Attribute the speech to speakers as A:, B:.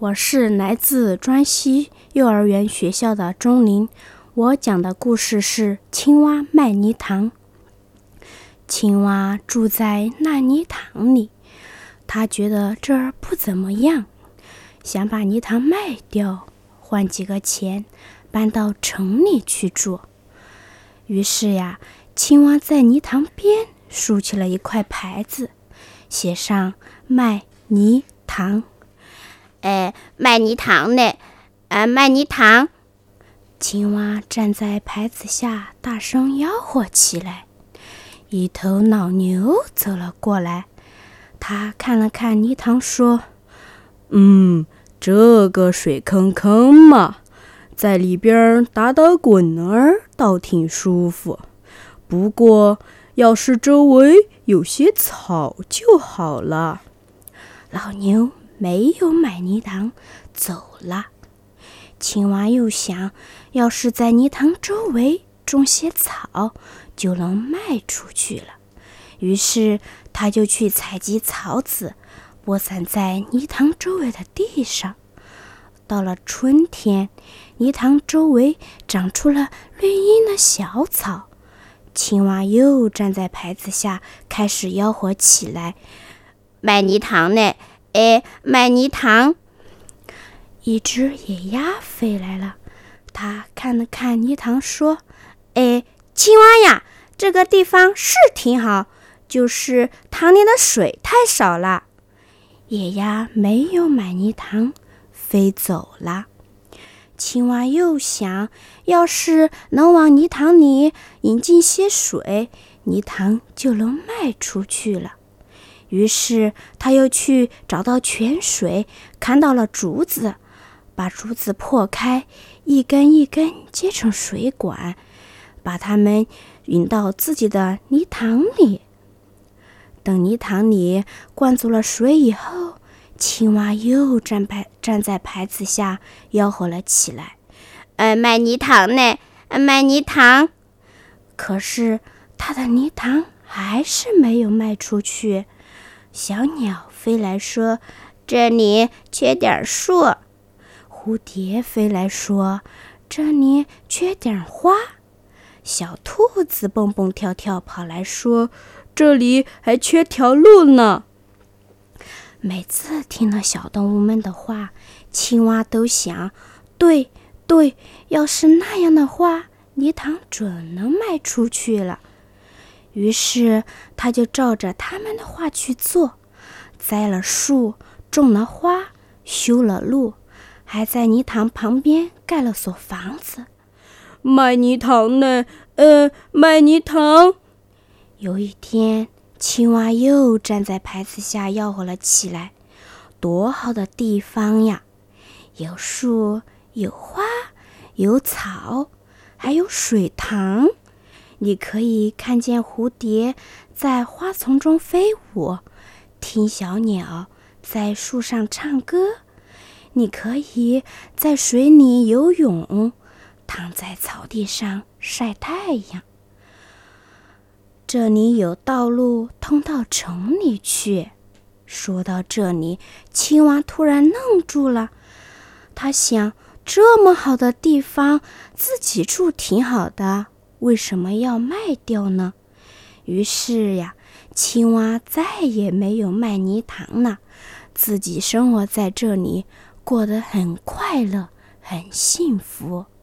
A: 我是来自专西幼儿园学校的钟林，我讲的故事是《青蛙卖泥塘》。青蛙住在烂泥塘里，他觉得这儿不怎么样，想把泥塘卖掉，换几个钱，搬到城里去住。于是呀，青蛙在泥塘边竖起了一块牌子，写上“卖泥塘”。
B: 哎，卖泥塘呢？哎，卖泥塘！
A: 青蛙站在牌子下，大声吆喝起来。一头老牛走了过来，他看了看泥塘，说：“
C: 嗯，这个水坑坑嘛，在里边打打滚儿倒挺舒服。不过，要是周围有些草就好了。”
A: 老牛没有买泥塘，走了。青蛙又想，要是在泥塘周围种些草。就能卖出去了。于是他就去采集草籽，播散在泥塘周围的地上。到了春天，泥塘周围长出了绿茵的小草。青蛙又站在牌子下，开始吆喝起来：“
B: 卖泥塘呢！哎，买泥塘！”
A: 一只野鸭飞来了，它看了看泥塘，说：“哎。”青蛙呀，这个地方是挺好，就是塘里的水太少了。野鸭没有买泥塘，飞走了。青蛙又想，要是能往泥塘里引进些水，泥塘就能卖出去了。于是，他又去找到泉水，看到了竹子，把竹子破开，一根一根接成水管。把它们引到自己的泥塘里。等泥塘里灌足了水以后，青蛙又站牌站在牌子下吆喝了起来：“
B: 呃，卖泥塘呢？卖泥塘！”
A: 可是它的泥塘还是没有卖出去。小鸟飞来说：“
B: 这里缺点树。”
A: 蝴蝶飞来说：“这里缺点花。”小兔子蹦蹦跳跳跑来说：“
C: 这里还缺条路呢。”
A: 每次听了小动物们的话，青蛙都想：“对对，要是那样的话，泥塘准能卖出去了。”于是他就照着他们的话去做，栽了树，种了花，修了路，还在泥塘旁边盖了所房子。
C: 卖泥塘呢？呃，卖泥塘。
A: 有一天，青蛙又站在牌子下吆喝了起来：“多好的地方呀！有树，有花，有草，还有水塘。你可以看见蝴蝶在花丛中飞舞，听小鸟在树上唱歌。你可以在水里游泳。”躺在草地上晒太阳。这里有道路通到城里去。说到这里，青蛙突然愣住了。他想：这么好的地方，自己住挺好的，为什么要卖掉呢？于是呀，青蛙再也没有卖泥塘了，自己生活在这里，过得很快乐，很幸福。